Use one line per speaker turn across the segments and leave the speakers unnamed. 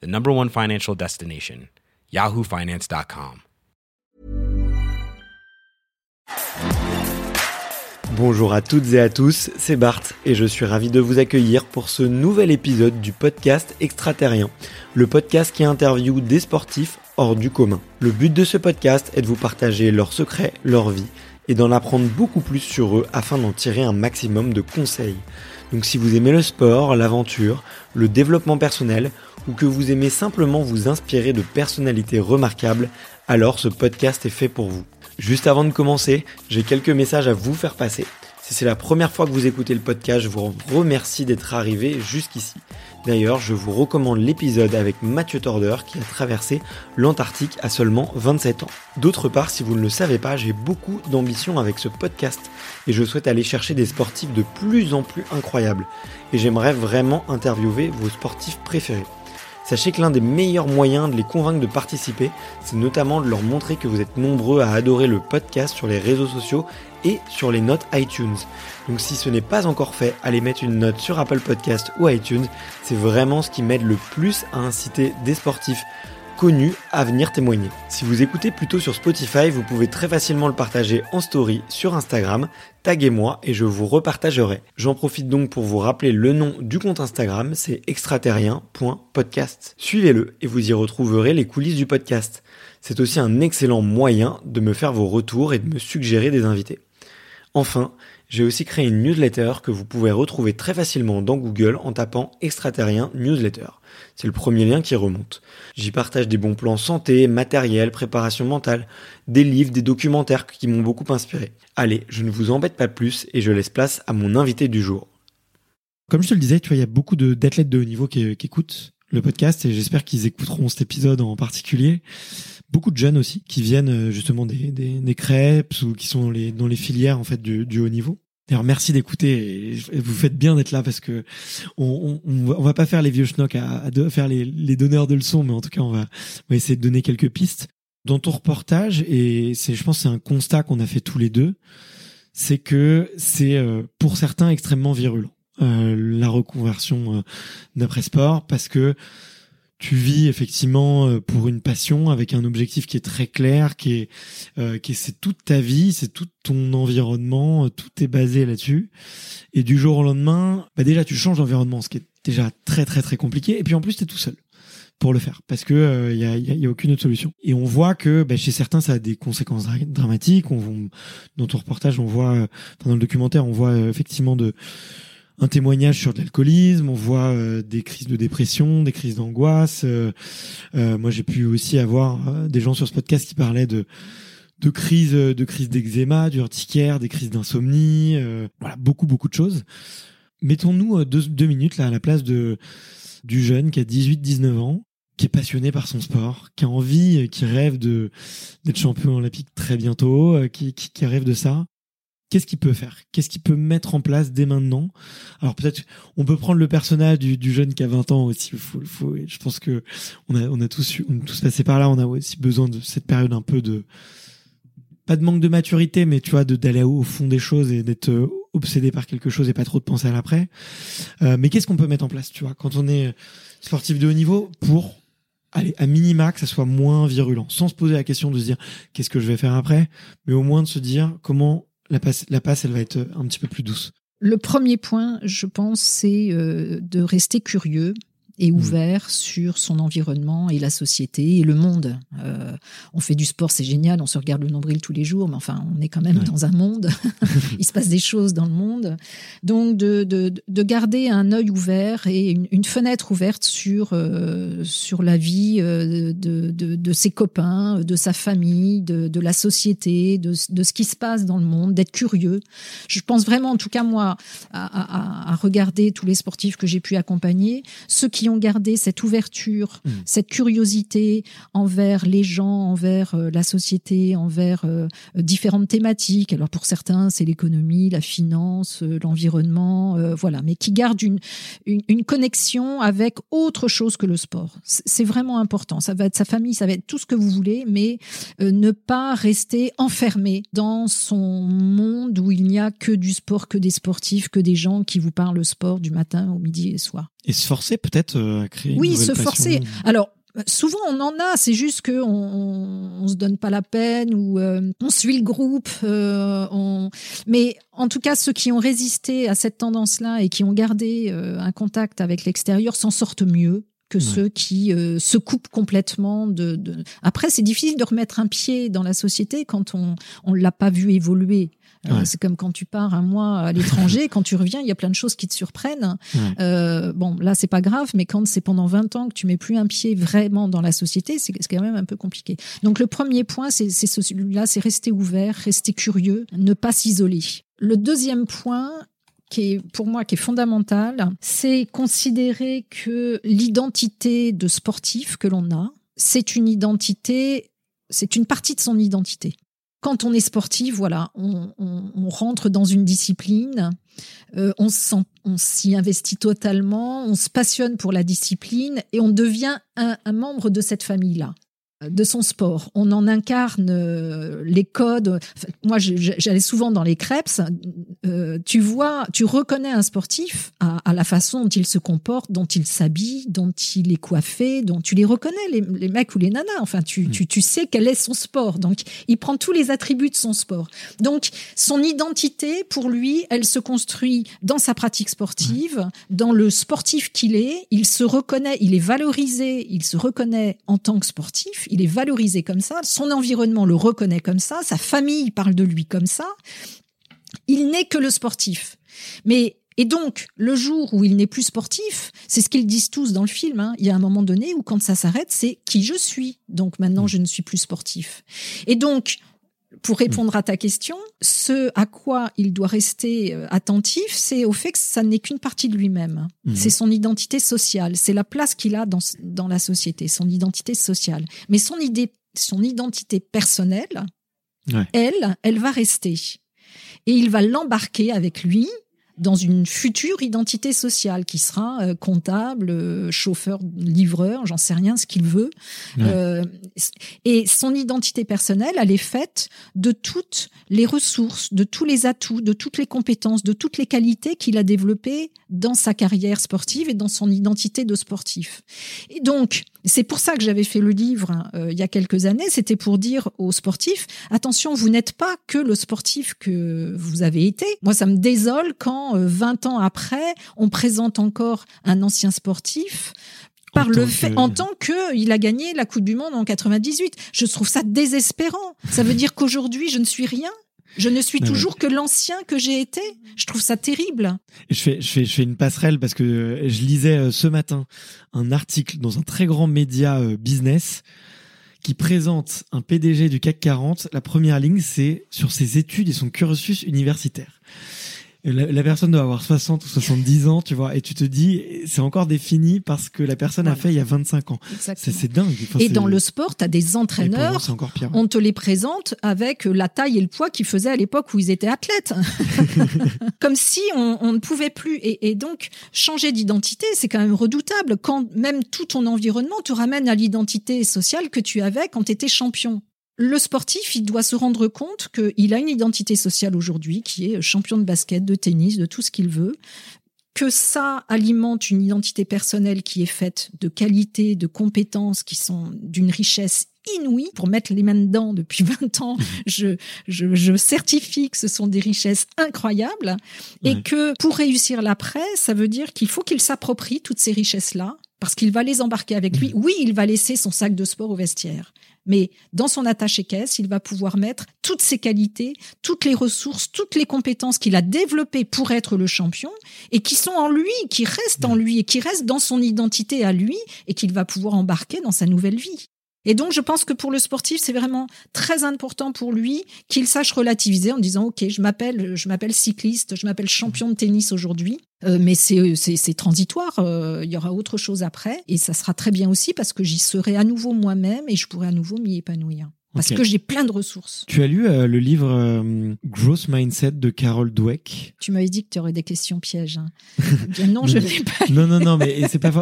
the number one financial destination, yahoofinance.com.
Bonjour à toutes et à tous, c'est Bart et je suis ravi de vous accueillir pour ce nouvel épisode du podcast Extraterrien, le podcast qui interviewe des sportifs hors du commun. Le but de ce podcast est de vous partager leurs secrets, leur vie et d'en apprendre beaucoup plus sur eux afin d'en tirer un maximum de conseils. Donc si vous aimez le sport, l'aventure, le développement personnel ou que vous aimez simplement vous inspirer de personnalités remarquables, alors ce podcast est fait pour vous. Juste avant de commencer, j'ai quelques messages à vous faire passer. Si c'est la première fois que vous écoutez le podcast, je vous remercie d'être arrivé jusqu'ici. D'ailleurs, je vous recommande l'épisode avec Mathieu Torder qui a traversé l'Antarctique à seulement 27 ans. D'autre part, si vous ne le savez pas, j'ai beaucoup d'ambition avec ce podcast et je souhaite aller chercher des sportifs de plus en plus incroyables. Et j'aimerais vraiment interviewer vos sportifs préférés. Sachez que l'un des meilleurs moyens de les convaincre de participer, c'est notamment de leur montrer que vous êtes nombreux à adorer le podcast sur les réseaux sociaux et sur les notes iTunes. Donc si ce n'est pas encore fait, allez mettre une note sur Apple Podcast ou iTunes, c'est vraiment ce qui m'aide le plus à inciter des sportifs connus à venir témoigner. Si vous écoutez plutôt sur Spotify, vous pouvez très facilement le partager en story sur Instagram, taguez-moi et je vous repartagerai. J'en profite donc pour vous rappeler le nom du compte Instagram, c'est extraterrien.podcast. Suivez-le et vous y retrouverez les coulisses du podcast. C'est aussi un excellent moyen de me faire vos retours et de me suggérer des invités. Enfin, j'ai aussi créé une newsletter que vous pouvez retrouver très facilement dans Google en tapant extraterrien newsletter. C'est le premier lien qui remonte. J'y partage des bons plans santé, matériel, préparation mentale, des livres, des documentaires qui m'ont beaucoup inspiré. Allez, je ne vous embête pas plus et je laisse place à mon invité du jour.
Comme je te le disais, tu vois, il y a beaucoup d'athlètes de, haut niveau qui, écoutent le podcast et j'espère qu'ils écouteront cet épisode en particulier beaucoup de jeunes aussi qui viennent euh, justement des, des, des crêpes ou qui sont dans les, dans les filières en fait du, du haut niveau. D'ailleurs, merci d'écouter. Vous faites bien d'être là parce que on, on, on, va pas faire les vieux schnocks à, à faire les, les, donneurs de leçons, mais en tout cas, on va, on va essayer de donner quelques pistes. Dans ton reportage, et c'est, je pense, c'est un constat qu'on a fait tous les deux, c'est que c'est euh, pour certains extrêmement virulent la reconversion euh, d'après sport parce que tu vis effectivement euh, pour une passion avec un objectif qui est très clair, qui est, euh, qui est c'est toute ta vie, c'est tout ton environnement, euh, tout est basé là-dessus. Et du jour au lendemain, bah déjà tu changes d'environnement, ce qui est déjà très très très compliqué. Et puis en plus tu es tout seul pour le faire parce que il y, a, y, a, aucune autre solution. Et on voit que bah, chez certains ça a des conséquences dramatiques. On, dans ton reportage, on voit, dans le documentaire, on voit effectivement de un témoignage sur l'alcoolisme, on voit euh, des crises de dépression, des crises d'angoisse. Euh, euh, moi, j'ai pu aussi avoir des gens sur ce podcast qui parlaient de de crises de crises d'eczéma, du urticaire, des crises d'insomnie, voilà, beaucoup beaucoup de choses. Mettons-nous deux, deux minutes là à la place de du jeune qui a 18-19 ans, qui est passionné par son sport, qui a envie, qui rêve de d'être champion olympique très bientôt, qui, qui, qui rêve de ça qu'est-ce qu'il peut faire? Qu'est-ce qu'il peut mettre en place dès maintenant? Alors peut-être on peut prendre le personnage du, jeune qui a 20 ans aussi. Je pense que on a, tous, tous passé par là. On a aussi besoin de cette période un peu de pas de manque de maturité, mais tu vois, d'aller au fond des choses et d'être euh, obsédé par quelque chose et pas trop de penser à l'après. Euh, mais qu'est-ce qu'on peut mettre en place, tu vois, quand on est sportif de haut niveau pour aller à minima que ça soit moins virulent, sans se poser la question de se dire qu'est-ce que je vais faire après, mais au moins de se dire comment la passe, la passe, elle va être un petit peu plus douce.
Le premier point, je pense, c'est euh, de rester curieux et mmh. ouvert sur son environnement et la société et le monde. Euh, on fait du sport, c'est génial, on se regarde le nombril tous les jours, mais enfin, on est quand même dans un monde. Il se passe des choses dans le monde. Donc, de, de, de garder un œil ouvert et une, une fenêtre ouverte sur, euh, sur la vie euh, de, de, de, ses copains, de sa famille, de, de la société, de, de ce qui se passe dans le monde, d'être curieux. Je pense vraiment, en tout cas moi, à, à, à regarder tous les sportifs que j'ai pu accompagner, ceux qui qui ont gardé cette ouverture,
Mm.
cette curiosité envers les gens, envers euh, la société, envers euh, différentes thématiques. Alors pour certains, c'est l'économie, la finance, euh, l'environnement, voilà, mais qui gardent une, une, une connexion avec autre chose que le sport. C'est vraiment important. Ça va être sa famille, ça va être tout ce que vous voulez, mais ne pas rester enfermé dans son monde où il n'y a que du sport, que des sportifs, que des gens qui vous parlent sport du matin au midi et soir.
Et se forcer peut-être euh, à créer. une
Oui,
nouvelle
se
passion.
forcer. Alors, souvent on en a, c'est juste que on, se donne pas la peine ou euh, on suit le groupe. euh, on... Mais en tout cas, ceux qui ont résisté à cette tendance-là et qui ont gardé euh, un contact avec l'extérieur s'en sortent mieux que
Ouais.
ceux qui se coupent complètement de. de... Après, c'est difficile de remettre un pied dans la société quand on on l'a pas vu évoluer. Euh,
Ouais.
C'est comme quand tu pars un mois à l'étranger, quand tu reviens, il y a plein de choses qui te surprennent.
Ouais.
Euh, bon, là, c'est pas grave, mais quand c'est pendant 20 ans que tu mets plus un pied vraiment dans la société, c'est quand même un peu compliqué. Donc, le premier point, c'est c'est celui-là, c'est rester ouvert, rester curieux, ne pas s'isoler. Le deuxième point, qui est pour moi qui est fondamental, c'est considérer que l'identité de sportif que l'on a, c'est une identité, c'est une partie de son identité. Quand on est sportif, voilà, on, rentre dans une discipline, euh, on s'y investit totalement, on se passionne pour la discipline et on devient un membre de cette famille-là de son sport. On en incarne euh, les codes. Enfin, moi, j'allais souvent dans les crêpes. Euh, tu vois, tu reconnais un sportif à, à la façon dont il se comporte, dont il s'habille, dont il est coiffé, dont tu les reconnais, les, les mecs ou les nanas. Enfin, tu, tu, tu sais quel est son sport. Donc, il prend tous les attributs de son sport. Donc, son identité, pour lui, elle se construit dans sa pratique sportive, dans le sportif qu'il est. Il se reconnaît, il est valorisé, il se reconnaît en tant que sportif, il est valorisé comme ça, son environnement le reconnaît comme ça, sa famille parle de lui comme ça. Il n'est que le sportif. Mais et donc, le jour où il n'est plus sportif, c'est ce qu'ils disent tous dans le film. hein, il y a un moment donné où, quand ça s'arrête, c'est qui je suis. Donc maintenant, je ne suis plus sportif. Et donc, pour répondre à ta question, ce à quoi il doit rester euh, attentif, c'est au fait que ça n'est qu'une partie de lui-même.
Mhm.
C'est son identité sociale, c'est la place qu'il a dans, dans la société, son identité sociale. Mais son idée, son identité personnelle,
Ouais.
elle, elle va rester. Et il va l'embarquer avec lui dans une future identité sociale qui sera euh, comptable, euh, chauffeur, livreur, j'en sais rien, ce qu'il veut.
Ouais.
Euh, et son identité personnelle, elle est faite de toutes les ressources, de tous les atouts, de toutes les compétences, de toutes les qualités qu'il a développées dans sa carrière sportive et dans son identité de sportif. Et donc, c'est pour ça que j'avais fait le livre hein, il y a quelques années. C'était pour dire aux sportifs attention, vous n'êtes pas que le sportif que vous avez été. Moi, ça me désole quand euh, 20 ans après, on présente encore un ancien sportif par
En
le
tant
fait,
que-
en tant que il a gagné la Coupe du Monde en 98. Je trouve ça désespérant. Ça veut dire qu'aujourd'hui, je ne suis rien. Je ne suis toujours que l'ancien que j'ai été. Je trouve ça terrible.
Je fais, je fais, je fais une passerelle parce que je lisais euh, ce matin un article dans un très grand média euh, business qui présente un PDG du CAC 40. La première ligne, c'est sur ses études et son cursus universitaire. La, la personne doit avoir 60 ou 70 ans, tu vois, et tu te dis, c'est encore défini parce que la personne a fait il y a 25 ans. C'est dingue. Enfin,
Et dans le sport, tu as des entraîneurs
c'est encore pire.
on te les présente avec la taille et le poids qu'ils faisaient à l'époque où ils étaient athlètes. Comme si on, on ne pouvait plus. Et, et donc, changer d'identité, c'est quand même redoutable quand même tout ton environnement te ramène à l'identité sociale que tu avais quand tu étais champion. Le sportif, il doit se rendre compte qu'il a une identité sociale aujourd'hui qui est champion de basket, de tennis, de tout ce qu'il veut, que ça alimente une identité personnelle qui est faite de qualités, de compétences qui sont d'une richesse inouïe. Pour mettre les mains dedans depuis 20 ans, je, je, je certifie que ce sont des richesses incroyables et que pour réussir l'après, ça veut dire qu'il faut qu'il s'approprie toutes ces richesses-là parce qu'il va les embarquer avec lui. Oui, il va laisser son sac de sport au vestiaire. Mais dans son attaché-caisse, il va pouvoir mettre toutes ses qualités, toutes les ressources, toutes les compétences qu'il a développées pour être le champion et qui sont en lui, qui restent en lui et qui restent dans son identité à lui et qu'il va pouvoir embarquer dans sa nouvelle vie. Et donc, je pense que pour le sportif, c'est vraiment très important pour lui qu'il sache relativiser en disant, OK, je m'appelle, je m'appelle cycliste, je m'appelle champion de tennis aujourd'hui. Euh, mais c'est, c'est, transitoire, euh, il y aura autre chose après, et ça sera très bien aussi parce que j'y serai à nouveau moi-même et je pourrai à nouveau m'y épanouir. Parce que j'ai plein de ressources.
Tu as lu euh, le livre euh, Growth Mindset de Carol Dweck?
Tu m'avais dit que tu aurais des questions pièges. Hein. non, je l'ai pas.
Non, non, non, mais c'est pas.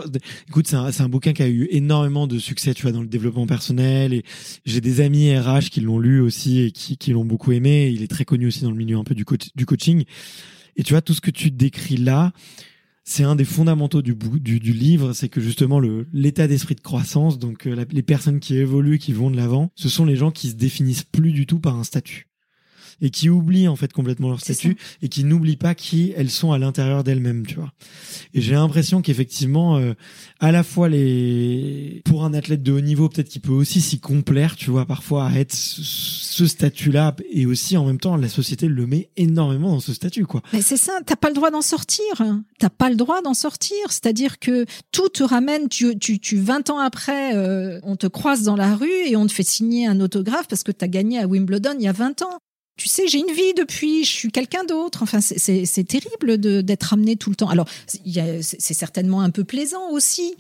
Écoute, c'est un, un, bouquin qui a eu énormément de succès, tu vois, dans le développement personnel. Et j'ai des amis RH qui l'ont lu aussi et qui, qui l'ont beaucoup aimé. Il est très connu aussi dans le milieu un peu du, du coaching. Et tu vois, tout ce que tu décris là, c'est un des fondamentaux du, du, du livre, c'est que justement l'état d'esprit de croissance, donc euh, les personnes qui évoluent, qui vont de l'avant, ce sont les gens qui se définissent plus du tout par un statut et qui oublient en fait complètement leur statut et qui n'oublient pas qui elles sont à l'intérieur d'elles-mêmes, tu vois. Et j'ai l'impression qu'effectivement, euh, à la fois les, pour un athlète de haut niveau, peut-être qu'il peut aussi s'y complaire, tu vois, parfois à être ce statut-là et aussi en même temps la société le met énormément dans ce statut, quoi.
Mais c'est ça, t'as pas le droit d'en sortir, t'as pas le droit d'en sortir, c'est-à-dire que tout te ramène, tu, tu, tu 20 ans après, euh, on te croise dans la rue et on te fait signer un autographe parce que t'as gagné à Wimbledon il y a 20 ans tu sais, j'ai une vie depuis, je suis quelqu'un d'autre. Enfin, c'est terrible d'être ramené tout le temps. Alors, c'est certainement un peu plaisant aussi,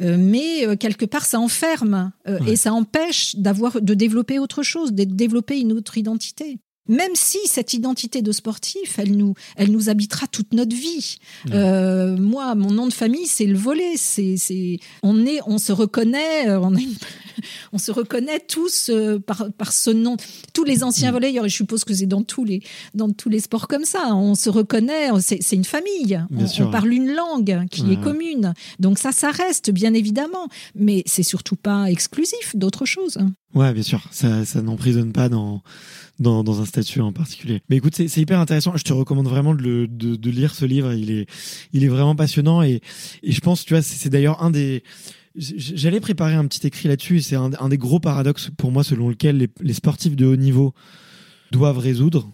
euh, mais euh, quelque part, ça enferme euh, et ça empêche d'avoir de développer autre chose, de développer une autre identité même si cette identité de sportif, elle nous, elle nous habitera toute notre vie. Euh, moi, mon nom de famille, c'est le volet. C'est, c'est, on est, on se reconnaît, euh, on, on se reconnaît tous euh, par, par ce nom. Tous les anciens mm. et je suppose que c'est dans tous les, dans tous les sports comme ça. On se reconnaît, c'est, c'est une famille. On, parle une langue qui est commune. Donc ça, ça reste bien évidemment, mais c'est surtout pas exclusif d'autre chose.
Ouais, bien sûr. Ça, ça n'emprisonne pas dans dans, dans un statut en particulier. Mais écoute, c'est hyper intéressant. Je te recommande vraiment de, de, lire ce livre. Il est, il est vraiment passionnant et, et je pense, tu vois, c'est d'ailleurs un des. J'allais préparer un petit écrit là-dessus. C'est un, un, des gros paradoxes pour moi selon lequel les, les sportifs de haut niveau doivent résoudre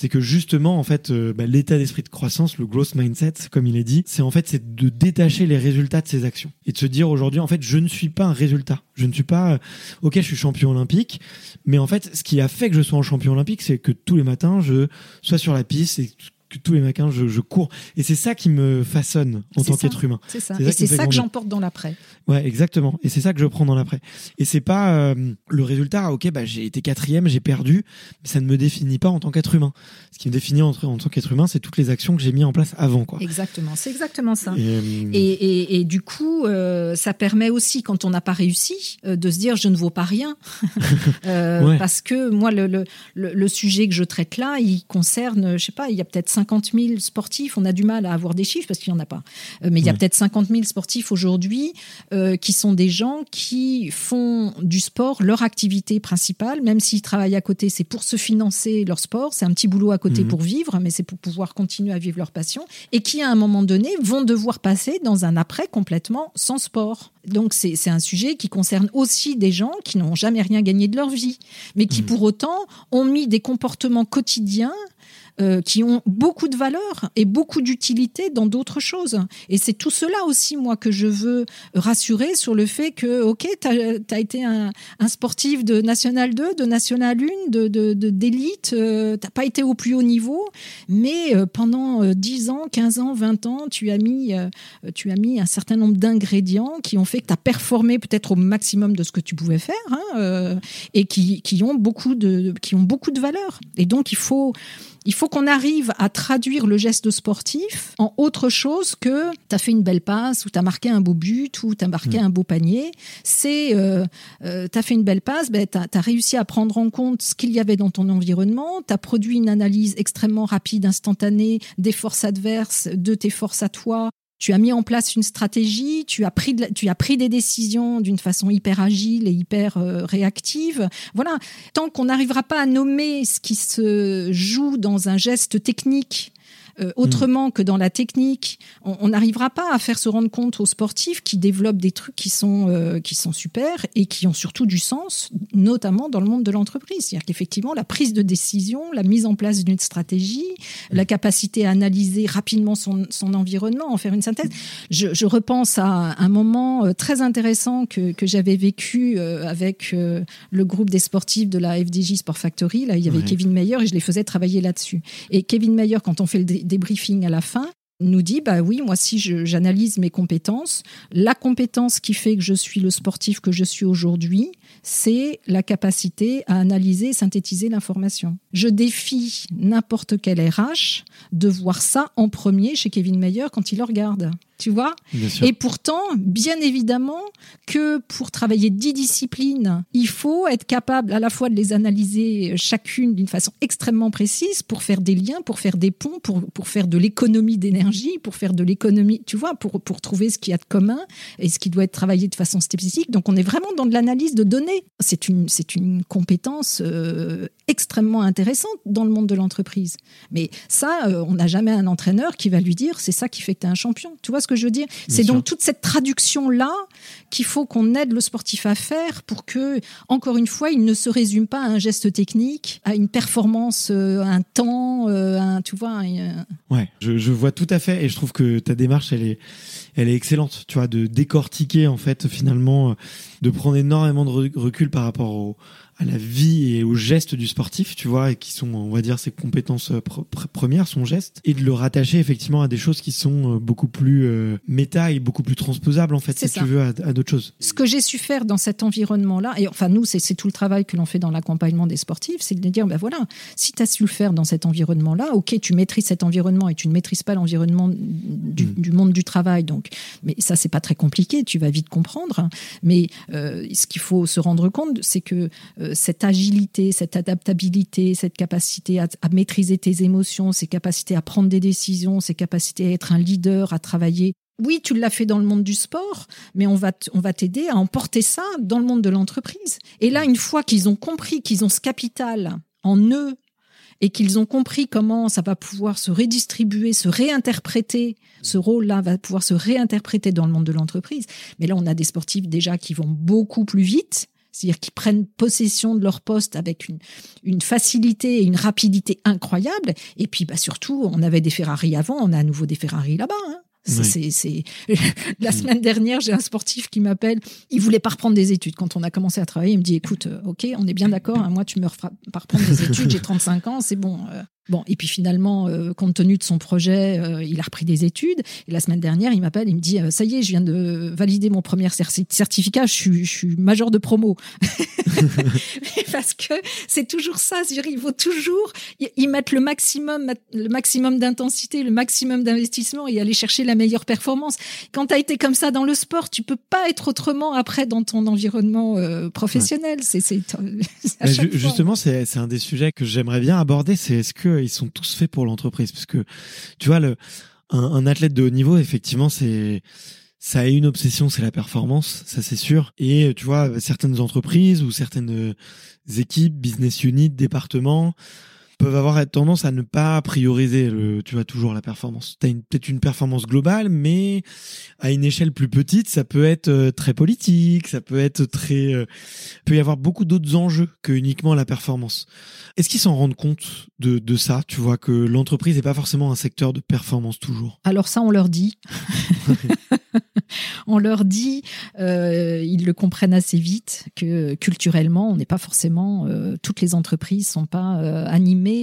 c'est que justement en fait euh, bah, l'état d'esprit de croissance, le growth mindset, comme il est dit, c'est en fait c'est de détacher les résultats de ses actions et de se dire aujourd'hui en fait je ne suis pas un résultat, je ne suis pas euh, ok je suis champion olympique, mais en fait ce qui a fait que je sois en champion olympique, c'est que tous les matins je sois sur la piste et que tous les matins je, je cours. Et c'est ça qui me façonne en tant qu'être humain.
C'est ça. Et c'est ça que j'emporte dans l'après.
Ouais exactement. Et c'est ça que je prends dans l'après. Et c'est pas euh, le résultat ok bah j'ai été quatrième j'ai perdu mais ça ne me définit pas en tant qu'être humain. Ce qui me définit en, en tant qu'être humain c'est toutes les actions que j'ai mis en place avant quoi.
Exactement. C'est exactement ça. Et, euh, et, et, du coup euh, ça permet aussi quand on n'a pas réussi de se dire je ne vaux pas rien. Parce que moi le, le, le, le, sujet que je traite là il concerne je sais pas il y a peut-être 50 000 sportifs, on a du mal à avoir des chiffres parce qu'il n'y en a pas, euh, mais il y a peut-être 50 000 sportifs aujourd'hui euh, qui sont des gens qui font du sport leur activité principale, même s'ils travaillent à côté, c'est pour se financer leur sport, c'est un petit boulot à côté mhm. pour vivre, mais c'est pour pouvoir continuer à vivre leur passion, et qui à un moment donné vont devoir passer dans un après complètement sans sport. Donc c'est un sujet qui concerne aussi des gens qui n'ont jamais rien gagné de leur vie, mais qui mhm. pour autant ont mis des comportements quotidiens euh, qui ont beaucoup de valeur et beaucoup d'utilité dans d'autres choses. Et c'est tout cela aussi, moi, que je veux rassurer sur le fait que, OK, tu as, été un, sportif de National 2, de National 1, d'élite, de, de, d'élite euh, tu n'as pas été au plus haut niveau, mais euh, pendant 10 ans, 15 ans, 20 ans, tu as mis, tu as mis un certain nombre d'ingrédients qui ont fait que tu as performé peut-être au maximum de ce que tu pouvais faire hein, et qui, qui, ont beaucoup de, qui ont beaucoup de valeur. Et donc, il faut il faut qu'on arrive à traduire le geste sportif en autre chose que tu as fait une belle passe ou tu as marqué un beau but ou tu as marqué mm. un beau panier. C'est euh, euh tu as fait une belle passe, ben, tu as, réussi à prendre en compte ce qu'il y avait dans ton environnement, tu as produit une analyse extrêmement rapide, instantanée des forces adverses, de tes forces à toi, tu as mis en place une stratégie, tu as pris, tu as pris des décisions d'une façon hyper agile et hyper euh, réactive. Voilà, tant qu'on n'arrivera pas à nommer ce qui se joue dans un geste technique euh, autrement que dans la technique, on n'arrivera pas à faire se rendre compte aux sportifs qui développent des trucs qui sont, euh, qui sont super et qui ont surtout du sens, notamment dans le monde de l'entreprise. C'est-à-dire qu'effectivement, la prise de décision, la mise en place d'une stratégie, la capacité à analyser rapidement son, son environnement, en faire une synthèse. Je, je, repense à un moment euh, très intéressant que, que j'avais vécu avec le groupe des sportifs de la FDJ Sport Factory. Là, il y avait Kevin Meyer et je les faisais travailler là-dessus. Et Kevin Meyer, quand on fait le débriefing à la fin, nous dit bah oui moi si j'analyse mes compétences la compétence qui fait que je suis le sportif que je suis aujourd'hui c'est la capacité à analyser et synthétiser l'information. Je défie n'importe quel RH de voir ça en premier chez Kevin Mayer quand il le regarde tu vois Et pourtant, bien évidemment que pour travailler dix disciplines, il faut être capable à la fois de les analyser chacune d'une façon extrêmement précise pour faire des liens, pour faire des ponts, pour, pour faire de l'économie d'énergie, pour faire de l'économie, tu vois, pour, pour trouver ce qu'il y a de commun et ce qui doit être travaillé de façon spécifique. Donc on est vraiment dans de l'analyse de données. C'est une, c'est une compétence euh, extrêmement intéressante dans le monde de l'entreprise. Mais ça, euh, on n'a jamais un entraîneur qui va lui dire c'est ça qui fait que tu es un champion. Tu vois ce que je veux dire C'est donc toute cette traduction-là qu'il faut qu'on aide le sportif à faire pour que, encore une fois, il ne se résume pas à un geste technique, à une performance, euh, un temps, euh, un, tu vois.
Ouais, je, je, vois tout à fait et je trouve que ta démarche, elle est, elle est excellente, tu vois, de décortiquer en fait finalement, de prendre énormément de recul par rapport au à la vie et aux gestes du sportif, tu vois, et qui sont, on va dire, ses compétences euh, premières, son geste, et de le rattacher effectivement à des choses qui sont euh, beaucoup plus euh, méta et beaucoup plus transposables, en fait, si tu veux, à, d'autres choses.
Ce que j'ai su faire dans cet environnement-là, et enfin, nous, c'est tout le travail que l'on fait dans l'accompagnement des sportifs, c'est de dire, ben voilà, si tu as su le faire dans cet environnement-là, ok, tu maîtrises cet environnement et tu ne maîtrises pas l'environnement du, mm. monde du travail, donc, mais ça, c'est pas très compliqué, tu vas vite comprendre, hein. mais ce qu'il faut se rendre compte, c'est que cette agilité, cette adaptabilité, cette capacité à, maîtriser tes émotions, ces capacités à prendre des décisions, ces capacités à être un leader, à travailler oui, tu l'as fait dans le monde du sport, mais on va, on va t'aider à emporter ça dans le monde de l'entreprise. Et là, une fois qu'ils ont compris qu'ils ont ce capital en eux et qu'ils ont compris comment ça va pouvoir se redistribuer, se réinterpréter, ce rôle-là va pouvoir se réinterpréter dans le monde de l'entreprise. Mais là, on a des sportifs déjà qui vont beaucoup plus vite c'est-à-dire qu'ils prennent possession de leur poste avec une, une facilité et une rapidité incroyable. Et puis, bah, surtout, on avait des Ferrari avant, on a à nouveau des Ferrari là-bas. Hein. C'est, La semaine dernière, j'ai un sportif qui m'appelle. Il voulait pas reprendre des études. Quand on a commencé à travailler, il me dit écoute, euh, ok, on est bien d'accord. Hein, moi, tu me referas pas reprendre des études. J'ai 35 ans, c'est bon. Euh, Bon, et puis finalement, euh, compte tenu de son projet, euh, il a repris des études. Et la semaine dernière, il m'appelle, il me dit euh, ça y est, je viens de valider mon premier certificat, je suis, je suis major de promo. Parce que c'est toujours ça, il faut toujours y mettre le maximum, le maximum d'intensité, le maximum d'investissement et aller chercher la meilleure performance. Quand tu as été comme ça dans le sport, tu peux pas être autrement après dans ton environnement professionnel. C'est
justement, c'est un des sujets que j'aimerais bien aborder. C'est est-ce que ils sont tous faits pour l'entreprise parce que tu vois un, athlète de haut niveau effectivement ça a une obsession, c'est la performance, ça c'est sûr. Et tu vois, certaines entreprises ou certaines équipes, business units, départements, peuvent avoir tendance à ne pas prioriser le, tu vois, toujours la performance. Tu as peut-être une performance globale, mais à une échelle plus petite, ça peut être euh, très politique, ça peut être très, euh, peut y avoir beaucoup d'autres enjeux que uniquement la performance. Est-ce qu'ils s'en rendent compte de, de ça Tu vois que l'entreprise n'est pas forcément un secteur de performance toujours?
Alors ça, on leur dit. on leur dit, euh, ils le comprennent assez vite que culturellement, on n'est pas forcément, euh, toutes les entreprises sont pas euh,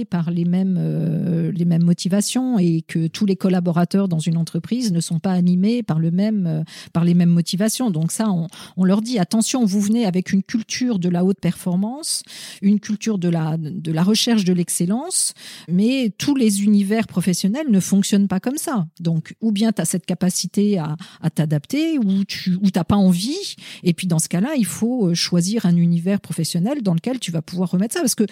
par les mêmes euh, les mêmes motivations et que tous les collaborateurs dans une entreprise ne sont pas animés par le même euh, par les mêmes motivations. Donc ça, on, on, leur dit attention, vous venez avec une culture de la haute performance, une culture de la de la recherche de l'excellence, mais tous les univers professionnels ne fonctionnent pas comme ça. Donc ou bien tu as cette capacité à, à t'adapter ou tu t'as pas envie. Et puis dans ce cas-là, il faut euh, choisir un univers professionnel dans lequel tu vas pouvoir remettre ça. Parce que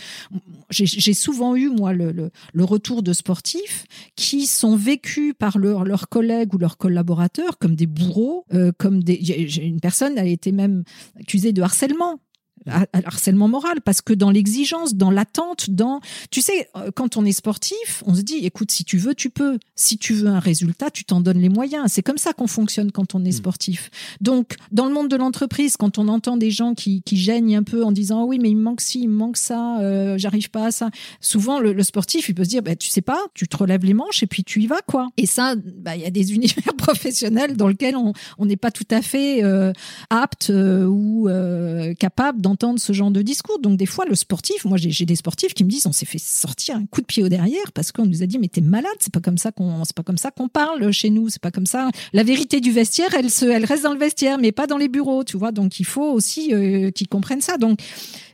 j'ai souvent eu moi le, retour de sportifs qui sont vécus par leurs collègues ou leurs collaborateurs comme des bourreaux, euh, comme des. Une personne a été même accusée de harcèlement harcèlement moral parce que dans l'exigence, dans l'attente, dans tu sais euh, quand on est sportif, on se dit écoute si tu veux tu peux, si tu veux un résultat, tu t'en donnes les moyens. C'est comme ça qu'on fonctionne quand on est mm. sportif. Donc dans le monde de l'entreprise, quand on entend des gens qui qui gênent un peu en disant oui mais il me manque ci, il me manque ça, euh, j'arrive pas à ça. Souvent le, sportif il peut se dire bah, tu sais pas, tu te relèves les manches et puis tu y vas quoi. Et ça bah il y a des univers professionnels dans lesquels on n'est pas tout à fait euh, apte ou capable d'en entendre ce genre de discours. Donc des fois, le sportif, moi j'ai des sportifs qui me disent, on s'est fait sortir un coup de pied au derrière parce qu'on nous a dit, mais t'es malade, c'est pas comme ça qu'on, c'est pas comme ça qu'on parle chez nous, c'est pas comme ça. La vérité du vestiaire, elle se, elle reste dans le vestiaire, mais pas dans les bureaux, tu vois. Donc il faut aussi euh, qu'ils comprennent ça. Donc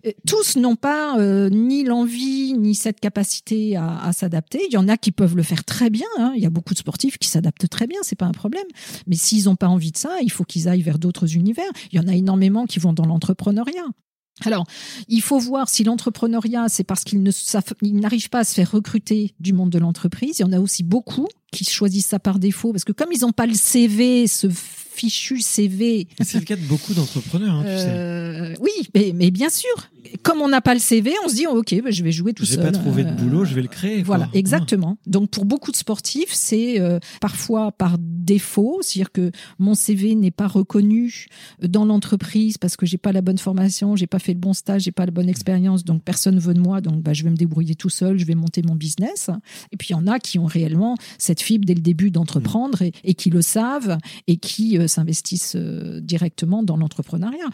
euh, tous n'ont pas euh, ni l'envie ni cette capacité à, s'adapter. Il y en a qui peuvent le faire très bien. Hein. Il y a beaucoup de sportifs qui s'adaptent très bien, c'est pas un problème. Mais s'ils n'ont pas envie de ça, il faut qu'ils aillent vers d'autres univers. Il y en a énormément qui vont dans l'entrepreneuriat. Alors, il faut voir si l'entrepreneuriat, c'est parce qu'ils n'arrivent pas à se faire recruter du monde de l'entreprise. Il y en a aussi beaucoup qui choisissent ça par défaut parce que comme ils n'ont pas le CV, ce fichu CV.
C'est le cas de beaucoup d'entrepreneurs, hein, tu sais.
Euh, oui, mais, mais, bien sûr. Comme on n'a pas le CV, on se dit ok, bah, je vais jouer tout seul.
J'ai pas trouvé de boulot, je vais le créer.
Voilà, exactement. Donc pour beaucoup de sportifs, c'est euh, parfois par défaut, c'est-à-dire que mon CV n'est pas reconnu dans l'entreprise parce que j'ai pas la bonne formation, j'ai pas fait le bon stage, j'ai pas la bonne expérience, donc personne veut de moi, donc bah, je vais me débrouiller tout seul, je vais monter mon business. Et puis il y en a qui ont réellement cette fibre dès le début d'entreprendre et, et, qui le savent et qui euh, s'investissent euh, directement dans l'entrepreneuriat.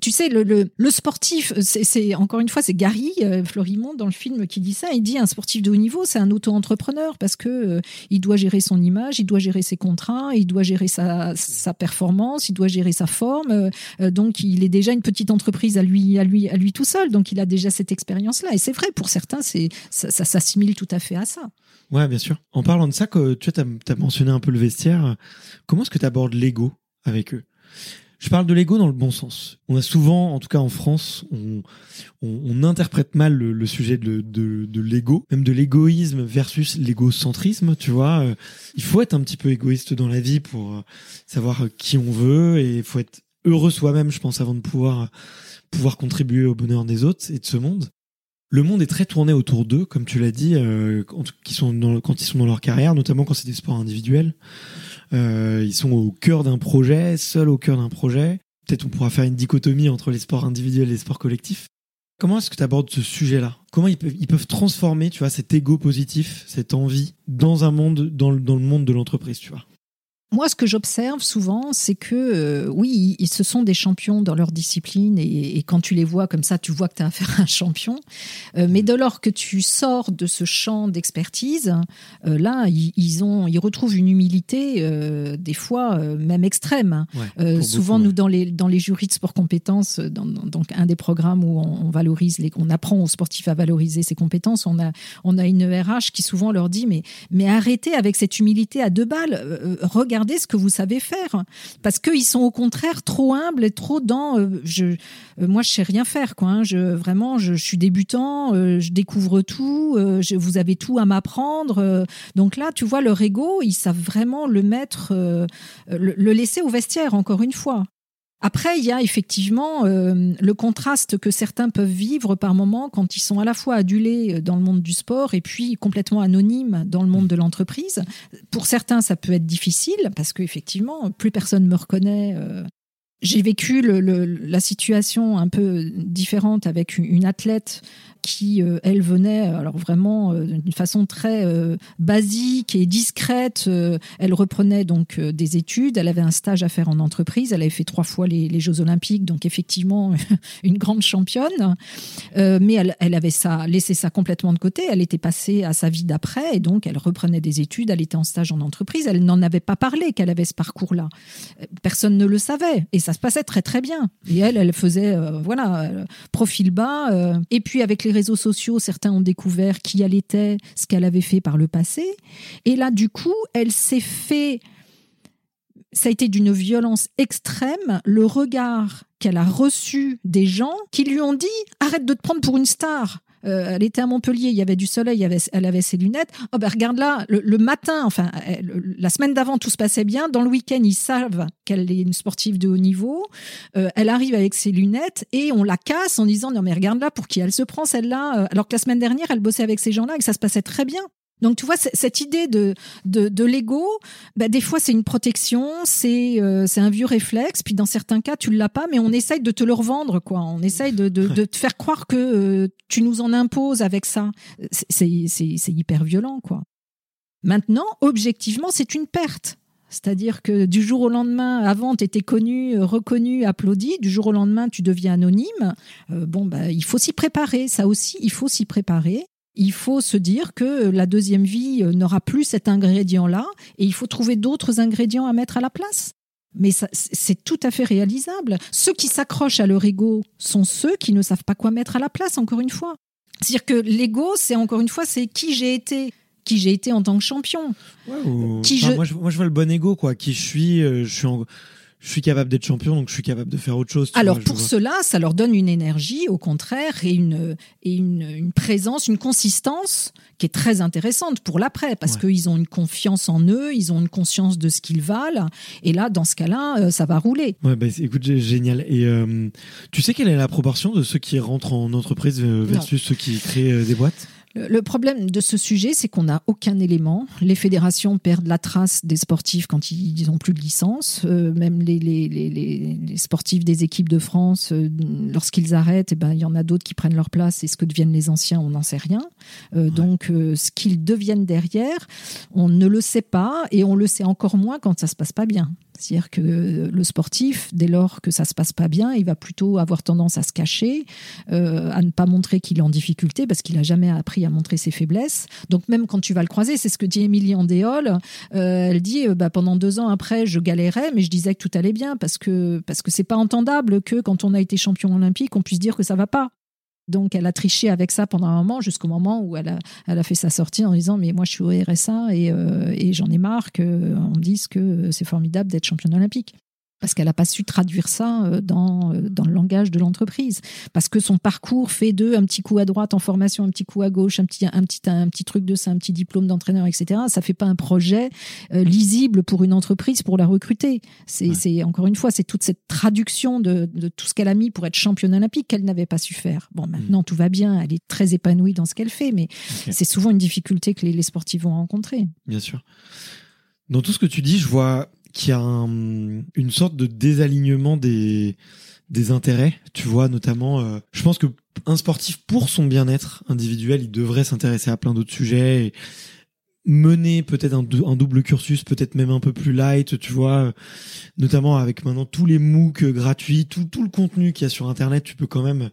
Tu sais, le, le, sportif, c'est encore une fois, c'est Gary euh, Florimond dans le film qui dit ça. Il dit un sportif de haut niveau, c'est un auto-entrepreneur parce que il doit gérer son image, il doit gérer ses contrats, il doit gérer sa, sa performance, il doit gérer sa forme. donc, il est déjà une petite entreprise à lui, à lui, à lui tout seul. Donc, il a déjà cette expérience-là. Et c'est vrai, pour certains, ça s'assimile tout à fait à ça.
Ouais, bien sûr. En parlant de ça, que tu as, mentionné un peu le vestiaire. Comment est-ce que tu abordes l'ego avec eux? Je parle de l'ego dans le bon sens. On a souvent, en tout cas en France, on, interprète mal le, sujet de, de, l'ego, même de l'égoïsme versus l'égocentrisme, tu vois. Euh, il faut être un petit peu égoïste dans la vie pour euh, savoir qui on veut et il faut être heureux soi-même, je pense, avant de pouvoir, pouvoir contribuer au bonheur des autres et de ce monde le monde est très tourné autour d'eux, comme tu l'as dit, euh, quand, ils sont dans, leur carrière, notamment quand c'est des sports individuels. Euh, ils sont au cœur d'un projet, seuls au cœur d'un projet. Peut-être on pourra faire une dichotomie entre les sports individuels et les sports collectifs. Comment est-ce que tu abordes ce sujet-là? Comment ils peuvent, transformer, tu vois, cet ego positif, cette envie, dans un monde, dans le monde de l'entreprise, tu vois?
Moi, ce que j'observe souvent, c'est que euh, oui, ils, ce sont des champions dans leur discipline et, quand tu les vois comme ça, tu vois que tu as affaire à un champion. Euh, mais dès lors que tu sors de ce champ d'expertise, euh, là, ils, ont, ils retrouvent une humilité, des fois même extrême. souvent, nous, dans les, dans les jurys de sport compétences, dans, donc un des programmes où on, valorise, les, on apprend aux sportifs à valoriser ses compétences, on a, on a une RH qui souvent leur dit mais, mais arrêtez avec cette humilité à deux balles, regardez ce que vous savez faire. Parce qu'ils sont au contraire trop humbles et trop dans euh, je, euh, moi, je sais rien faire. Quoi, hein. je, vraiment, je, suis débutant, euh, je découvre tout, je, vous avez tout à m'apprendre. donc là, tu vois, leur ego, ils savent vraiment le mettre, le laisser au vestiaire, encore une fois. Après, il y a effectivement euh, le contraste que certains peuvent vivre par moment quand ils sont à la fois adulés dans le monde du sport et puis complètement anonymes dans le monde de l'entreprise. Pour certains, ça peut être difficile parce qu'effectivement, plus personne me reconnaît. Euh. J'ai vécu la situation un peu différente avec une athlète qui, euh, elle, venait alors vraiment euh, d'une façon très euh, basique et discrète. elle reprenait donc des études, elle avait un stage à faire en entreprise, elle avait fait trois fois les, les Jeux Olympiques, donc effectivement une grande championne. mais elle, elle, avait ça, laissé ça complètement de côté. Elle était passée à sa vie d'après et donc elle reprenait des études, elle était en stage en entreprise. Elle n'en avait pas parlé qu'elle avait ce parcours-là. Personne ne le savait et ça se passait très très bien. Et elle, elle faisait voilà profil bas. et puis avec les réseaux sociaux, certains ont découvert qui elle était, ce qu'elle avait fait par le passé. Et là, du coup, elle s'est fait ça a été d'une violence extrême, le regard qu'elle a reçu des gens qui lui ont dit arrête de te prendre pour une star. Euh, elle était à Montpellier, il y avait du soleil, avait, elle avait ses lunettes. Oh ben regarde là, le, matin, enfin la semaine d'avant, tout se passait bien. Dans le week-end, ils savent qu'elle est une sportive de haut niveau. Euh, elle arrive avec ses lunettes et on la casse en disant non mais regarde là, pour qui elle se prend celle-là? Alors que la semaine dernière, elle bossait avec ces gens-là et que ça se passait très bien. Donc tu vois cette idée de de, de l'ego, bah, des fois c'est une protection, c'est euh, c'est un vieux réflexe, puis dans certains cas tu l'as pas, mais on essaye de te le revendre quoi. On essaye de de, de te faire croire que euh, tu nous en imposes avec ça. C'est c'est c'est hyper violent quoi. Maintenant, objectivement, c'est une perte. C'est-à-dire que du jour au lendemain, avant, tu étais connu, reconnu, applaudi. Du jour au lendemain, tu deviens anonyme. Euh, bon, bah, il faut s'y préparer. Ça aussi, il faut s'y préparer il faut se dire que la deuxième vie euh, n'aura plus cet ingrédient-là et il faut trouver d'autres ingrédients à mettre à la place. Mais c'est tout à fait réalisable. Ceux qui s'accrochent à leur ego sont ceux qui ne savent pas quoi mettre à la place, encore une fois. C'est-à-dire que l'ego, c'est encore une fois, c'est qui j'ai été qui j'ai été en tant que champion.
qui je... Moi, je... vois le bon ego, quoi. Qui je suis, euh, je suis en je suis capable d'être champion, donc je suis capable de faire autre chose.
Alors pour cela, ça leur donne une énergie, au contraire, et une, et une, présence, une consistance qui est très intéressante pour l'après, parce qu'ils ont une confiance en eux, ils ont une conscience de ce qu'ils valent, et là, dans ce cas-là, euh, ça va rouler.
Ouais, bah, écoute, génial. Et euh, tu sais quelle est la proportion de ceux qui rentrent en entreprise euh, versus ceux qui créent des boîtes?
Le problème de ce sujet, c'est qu'on n'a aucun élément. Les fédérations perdent la trace des sportifs quand ils n'ont plus de licence. Euh, même les, les, les, les, sportifs des équipes de France, euh, lorsqu'ils arrêtent, eh ben, il y en a d'autres qui prennent leur place. Et ce que deviennent les anciens, on n'en sait rien. Euh, donc, ce qu'ils deviennent derrière, on ne le sait pas. Et on le sait encore moins quand ça se passe pas bien. C'est-à-dire que le sportif, dès lors que ça se passe pas bien, il va plutôt avoir tendance à se cacher, euh, à ne pas montrer qu'il est en difficulté parce qu'il a jamais appris à montrer ses faiblesses. Donc même quand tu vas le croiser, c'est ce que dit Émilie Andéol. Euh, elle dit euh, bah, pendant deux ans après, je galérais, mais je disais que tout allait bien parce que parce que c'est pas entendable que quand on a été champion olympique, on puisse dire que ça va pas. Donc, elle a triché avec ça pendant un moment, jusqu'au moment où elle a, elle a fait sa sortie en disant Mais moi, je suis au RSA et, euh, et j'en ai marre qu'on dise que c'est formidable d'être championne olympique parce qu'elle n'a pas su traduire ça euh, dans, euh, dans le langage de l'entreprise. Parce que son parcours fait de un petit coup à droite en formation, un petit coup à gauche, un petit, un petit, un petit truc de ça, un petit diplôme d'entraîneur, etc. Ça fait pas un projet euh, lisible pour une entreprise pour la recruter. C'est encore une fois, c'est toute cette traduction de, de tout ce qu'elle a mis pour être championne olympique qu'elle n'avait pas su faire. Bon, maintenant mm. tout va bien, elle est très épanouie dans ce qu'elle fait, mais c'est souvent une difficulté que les, les sportifs vont rencontrer.
Bien sûr. Dans tout ce que tu dis, je vois qui a une sorte de désalignement des des intérêts, tu vois, notamment, euh, je pense que un sportif pour son bien-être individuel, il devrait s'intéresser à plein d'autres sujets et mener peut-être un, un, double cursus, peut-être même un peu plus light, tu vois, notamment avec maintenant tous les MOOC gratuits, tout, tout le contenu qu'il y a sur Internet, tu peux quand même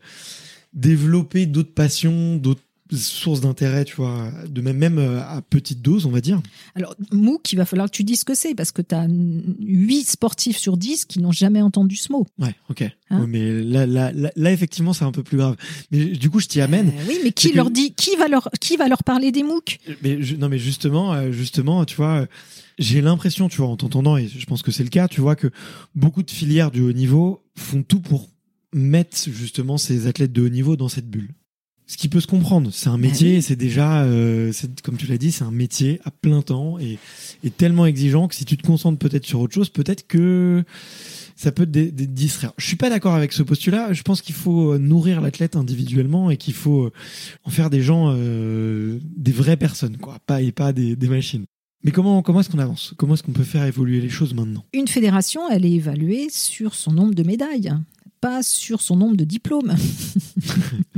développer d'autres passions, d'autres source d'intérêt, tu vois, de même, même euh, à petite dose, on va dire.
Alors, MOOC, il va falloir que tu dises ce que c'est, parce que tu as 8 sportifs sur 10 qui n'ont jamais entendu ce mot.
Ouais, ok. Hein mais là, là, là, effectivement, c'est un peu plus grave. Mais du coup, je t'y amène.
Euh, oui, mais qui leur dit, qui va leur, qui va leur parler des MOOC
mais, Non, mais justement, euh, justement, tu vois, j'ai l'impression, tu vois, en t'entendant, et je pense que c'est le cas, tu vois, que beaucoup de filières du haut niveau font tout pour mettre justement ces athlètes de haut niveau dans cette bulle ce qui peut se comprendre. C'est un bah métier, c'est déjà, euh, comme tu l'as dit, c'est un métier à plein temps et, tellement exigeant que si tu te concentres peut-être sur autre chose, peut-être que ça peut te distraire. Je suis pas d'accord avec ce postulat. Je pense qu'il faut nourrir l'athlète individuellement et qu'il faut en faire des gens, euh, des vraies personnes, quoi, pas et pas des, des machines. Mais comment, comment est-ce qu'on avance? Comment est-ce qu'on peut faire évoluer les choses maintenant?
Une fédération, elle est évaluée sur son nombre de médailles pas sur son nombre de diplômes.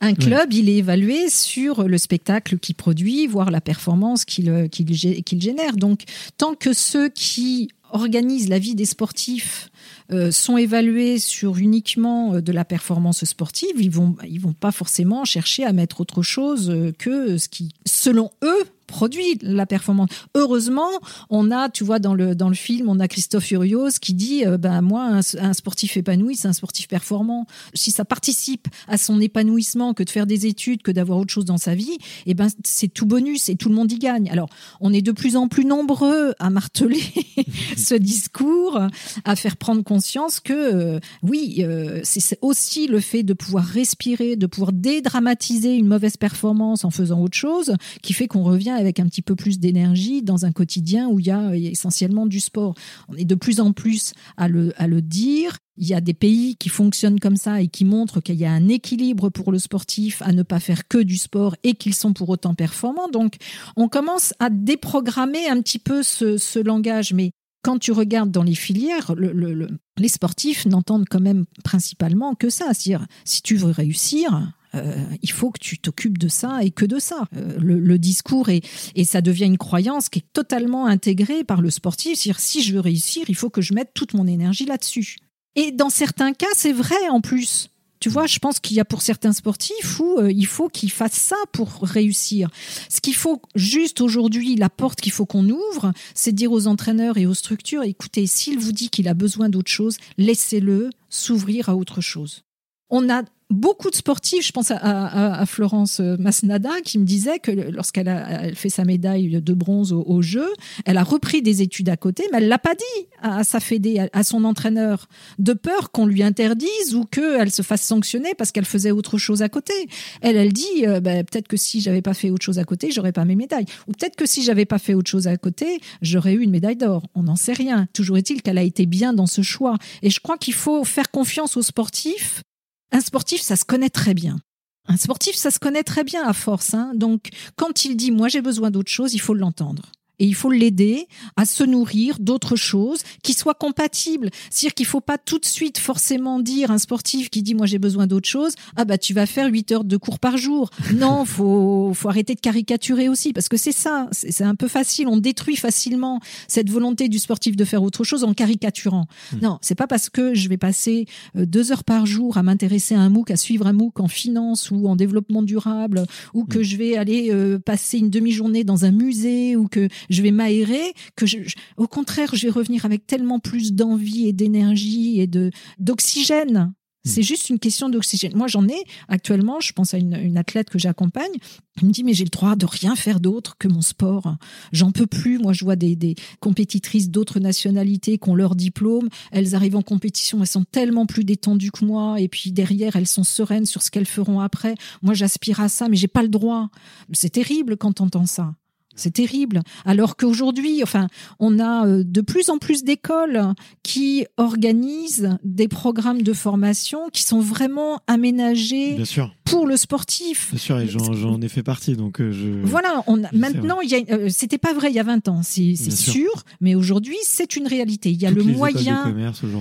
un club, il est évalué sur le spectacle qu'il produit, voire la performance qu'il génère. Donc, tant que ceux qui organisent la vie des sportifs euh, sont évalués sur uniquement euh, de la performance sportive, ils vont ils vont pas forcément chercher à mettre autre chose euh, que ce qui, selon eux, produit la performance. Heureusement, on a, tu vois, dans le dans le film, on a Christophe Urios qui dit, euh, ben moi, un, sportif épanoui, c'est un sportif performant. Si ça participe à son épanouissement que de faire des études, que d'avoir autre chose dans sa vie, eh ben c'est tout bonus et tout le monde y gagne. Alors, on est de plus en plus nombreux à marteler ce discours, à faire prendre conscience que euh, oui, euh, c'est aussi le fait de pouvoir respirer, de pouvoir dédramatiser une mauvaise performance en faisant autre chose, qui fait qu'on revient avec un petit peu plus d'énergie dans un quotidien où il y a essentiellement du sport. On est de plus en plus à le, dire. Il y a des pays qui fonctionnent comme ça et qui montrent qu'il y a un équilibre pour le sportif à ne pas faire que du sport et qu'ils sont pour autant performants. Donc, on commence à déprogrammer un petit peu ce, langage. Mais quand tu regardes dans les filières, le, le, le, les sportifs n'entendent quand même principalement que ça. C'est-à-dire, si tu veux réussir, euh, il faut que tu t'occupes de ça et que de ça. Euh, le, discours est, et ça devient une croyance qui est totalement intégrée par le sportif. C'est-à-dire, si je veux réussir, il faut que je mette toute mon énergie là-dessus. Et dans certains cas, c'est vrai en plus. Tu vois, je pense qu'il y a pour certains sportifs où euh, il faut qu'ils fassent ça pour réussir. Ce qu'il faut juste aujourd'hui, la porte qu'il faut qu'on ouvre, c'est dire aux entraîneurs et aux structures, écoutez, s'il vous dit qu'il a besoin d'autre chose, laissez-le s'ouvrir à autre chose. On a beaucoup de sportifs, je pense à, Florence Masnada, qui me disait que lorsqu'elle a fait sa médaille de bronze au, jeu, elle a repris des études à côté, mais elle l'a pas dit à, sa fédé, à, à, son entraîneur, de peur qu'on lui interdise ou qu'elle se fasse sanctionner parce qu'elle faisait autre chose à côté. Elle, elle dit, euh, ben, peut-être que si j'avais pas fait autre chose à côté, j'aurais pas mes médailles. Ou peut-être que si j'avais pas fait autre chose à côté, j'aurais eu une médaille d'or. On n'en sait rien. Toujours est-il qu'elle a été bien dans ce choix. Et je crois qu'il faut faire confiance aux sportifs un sportif, ça se connaît très bien. Un sportif, ça se connaît très bien à force. Hein. Donc, quand il dit moi j'ai besoin d'autre chose, il faut l'entendre et il faut l'aider à se nourrir d'autres choses qui soient compatibles. C'est-à-dire qu'il faut pas tout de suite forcément dire un sportif qui dit moi j'ai besoin d'autre chose, ah bah tu vas faire 8 heures de cours par jour. Non, faut faut arrêter de caricaturer aussi parce que c'est ça, c'est un peu facile, on détruit facilement cette volonté du sportif de faire autre chose en caricaturant. Mmh. Non, c'est pas parce que je vais passer euh, deux heures par jour à m'intéresser à un MOOC, à suivre un MOOC en finance ou en développement durable ou que mmh. je vais aller euh, passer une demi-journée dans un musée ou que je vais m'aérer, que je, je, au contraire, je vais revenir avec tellement plus d'envie et d'énergie et de d'oxygène. C'est juste une question d'oxygène. Moi, j'en ai actuellement. Je pense à une, une athlète que j'accompagne. Elle me dit mais j'ai le droit de rien faire d'autre que mon sport. J'en peux plus. Moi, je vois des, des compétitrices d'autres nationalités qui ont leur diplôme. Elles arrivent en compétition, elles sont tellement plus détendues que moi. Et puis derrière, elles sont sereines sur ce qu'elles feront après. Moi, j'aspire à ça, mais j'ai pas le droit. C'est terrible quand t'entends ça. C'est terrible. Alors qu'aujourd'hui, enfin, on a euh, de plus en plus d'écoles qui organisent des programmes de formation qui sont vraiment aménagés pour le sportif.
Bien sûr, et j'en ai fait partie, donc euh, je.
Voilà, on a, maintenant, il y a, euh, c'était pas vrai il y a 20 ans, c'est sûr. sûr, mais aujourd'hui, c'est une réalité. Il y a
Toutes
le moyen.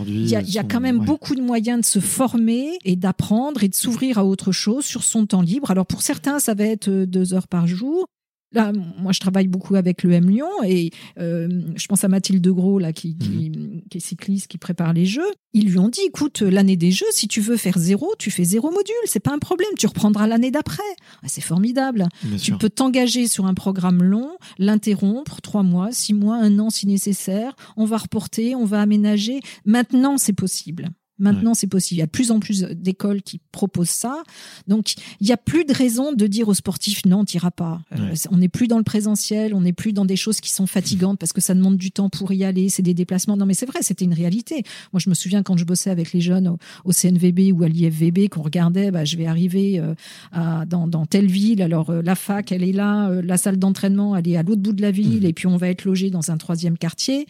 Il y a, y a
sont-
quand même
ouais.
beaucoup de moyens de se former et d'apprendre et de s'ouvrir à autre chose sur son temps libre. Alors pour certains, ça va être euh, deux heures par jour. Là, moi, je travaille beaucoup avec le M Lyon et euh, je pense à Mathilde Gros, là, qui, qui, qui est cycliste, qui prépare les Jeux. Ils lui ont dit, écoute, l'année des Jeux, si tu veux faire zéro, tu fais zéro module, c'est pas un problème, tu reprendras l'année d'après. Ah, c'est formidable.
Bien
Tu
sûr.
peux t'engager sur un programme long, l'interrompre, trois mois, six mois, un an si nécessaire. On va reporter, on va aménager. Maintenant, c'est possible. Maintenant, c'est possible. Il y a de plus en plus d'écoles qui proposent ça. Donc, il n'y a plus de raison de dire aux sportifs non, t'iras pas. Euh,
Ouais.
on n'est plus dans le présentiel, on n'est plus dans des choses qui sont fatigantes parce que ça demande du temps pour y aller, c'est des déplacements. Non, mais c'est vrai, c'était une réalité. Moi, je me souviens quand je bossais avec les jeunes au, au CNVB ou à l'IFVB, qu'on regardait, bah, je vais arriver euh, à, dans, dans telle ville. Alors, euh, la fac, elle est là, la salle d'entraînement, elle est à l'autre bout de la ville, et puis on va être logé dans un troisième quartier.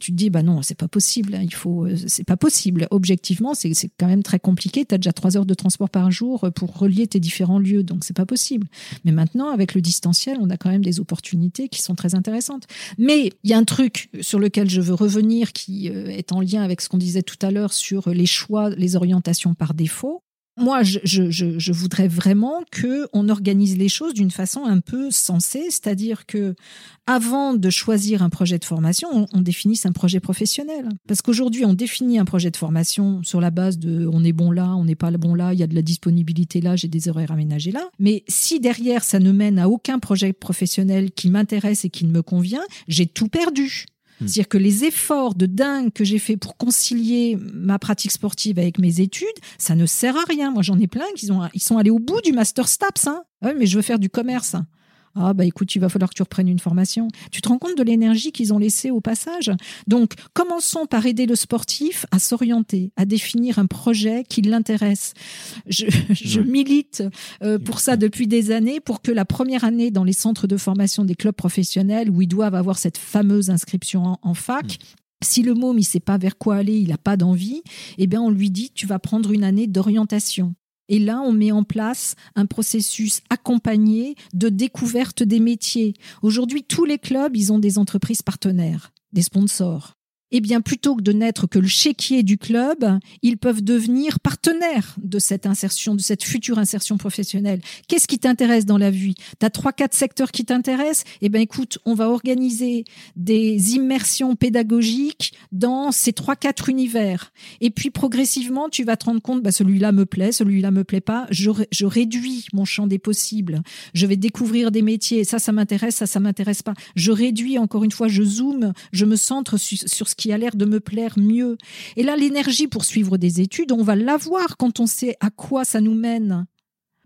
Tu te dis, bah non, c'est pas possible. hein, il faut, c'est pas possible. Objectivement, c'est c'est quand même très compliqué. Tu as déjà trois heures de transport par jour euh, pour relier tes différents lieux, donc c'est pas possible. Mais maintenant, avec le distanciel, on a quand même des opportunités qui sont très intéressantes. Mais il y a un truc sur lequel je veux revenir qui euh, est en lien avec ce qu'on disait tout à l'heure sur les choix, les orientations par défaut. Moi, je, voudrais vraiment que on organise les choses d'une façon un peu sensée, c'est-à-dire que avant de choisir un projet de formation, on, définisse un projet professionnel. Parce qu'aujourd'hui, on définit un projet de formation sur la base de on est bon là, on n'est pas bon là, il y a de la disponibilité là, j'ai des horaires aménagés là. Mais si derrière ça ne mène à aucun projet professionnel qui m'intéresse et qui me convient, j'ai tout perdu.
Hmm.
C'est-à-dire que les efforts de dingue que j'ai fait pour concilier ma pratique sportive avec mes études, ça ne sert à rien. Moi, j'en ai plein qui ils sont allés au bout du master STAPS. Hein. Ah mais je veux faire du commerce. Ah bah écoute, il va falloir que tu reprennes une formation. Tu te rends compte de l'énergie qu'ils ont laissée au passage? Donc, commençons par aider le sportif à s'orienter, à définir un projet qui l'intéresse. Je, je milite euh, pour ça depuis des années, pour que la première année dans les centres de formation des clubs professionnels, où ils doivent avoir cette fameuse inscription en, en fac, si le môme il sait pas vers quoi aller, il a pas d'envie, eh bien on lui dit tu vas prendre une année d'orientation. Et là, on met en place un processus accompagné de découverte des métiers. Aujourd'hui, tous les clubs, ils ont des entreprises partenaires, des sponsors. Eh bien, plutôt que de n'être que le chéquier du club, ils peuvent devenir partenaires de cette insertion, de cette future insertion professionnelle. Qu'est-ce qui t'intéresse dans la vie? T'as trois, quatre secteurs qui t'intéressent? Eh ben, écoute, on va organiser des immersions pédagogiques dans ces trois, quatre univers. Et puis, progressivement, tu vas te rendre compte, bah, celui-là me plaît, celui-là me plaît pas. Je, je réduis mon champ des possibles. Je vais découvrir des métiers. Ça, ça m'intéresse, ça, ça m'intéresse pas. Je réduis, encore une fois, je zoome, je me centre su- sur ce qui a l'air de me plaire mieux. Et là, l'énergie pour suivre des études, on va l'avoir quand on sait à quoi ça nous mène.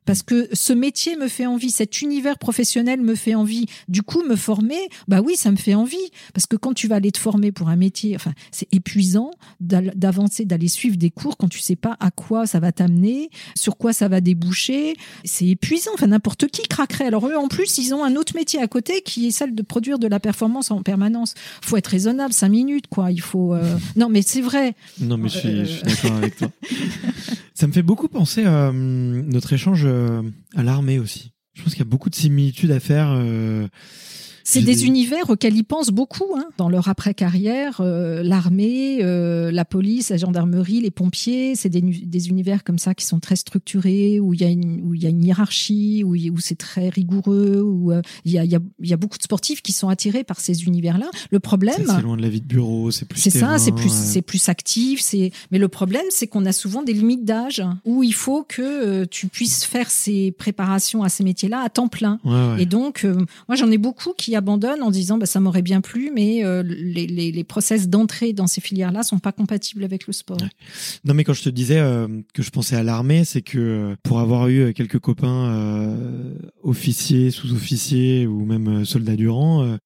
Parce que ce métier me fait envie, cet univers professionnel me fait envie. Du coup, me former, bah oui, ça me fait envie. Parce que quand tu vas aller te former pour un métier, enfin, c'est épuisant d'avancer, d'aller suivre des cours quand tu sais pas à quoi ça va t'amener, sur quoi ça va déboucher. C'est épuisant. Enfin, n'importe qui craquerait. Alors eux, en plus, ils ont un autre métier à côté qui est celle de produire de la performance en permanence. Faut être raisonnable, cinq minutes, quoi. Il faut. euh, Non, mais c'est vrai.
Non, mais je suis,
Euh,
je suis d'accord avec toi. Ça me fait beaucoup penser à hum, notre échange euh, à l'armée aussi. Je pense qu'il y a beaucoup de similitudes à faire.
C'est des univers auxquels ils pensent beaucoup hein. dans leur après-carrière. euh, L'armée, euh, la police, la gendarmerie, les pompiers, c'est des, univers comme ça qui sont très structurés, où il y a une, où il y a une hiérarchie, où, c'est très rigoureux, où euh, il y, a, il y, a, il y a beaucoup de sportifs qui sont attirés par ces univers-là. Le problème,
c'est loin de la vie de bureau, c'est plus
c'est ça, c'est plus, c'est plus actif. Mais le problème, c'est qu'on a souvent des limites d'âge où il faut que tu puisses faire ces préparations à ces métiers-là à temps plein.
ouais, ouais.
Et donc, moi, j'en ai beaucoup qui abandonnent en disant, bah, ça m'aurait bien plu, mais euh, les, les, process d'entrée dans ces filières-là sont pas compatibles avec le sport.
Non, mais quand je te disais euh, que je pensais à l'armée, c'est que euh, pour avoir eu quelques copains officiers, sous-officiers ou même soldats du rang,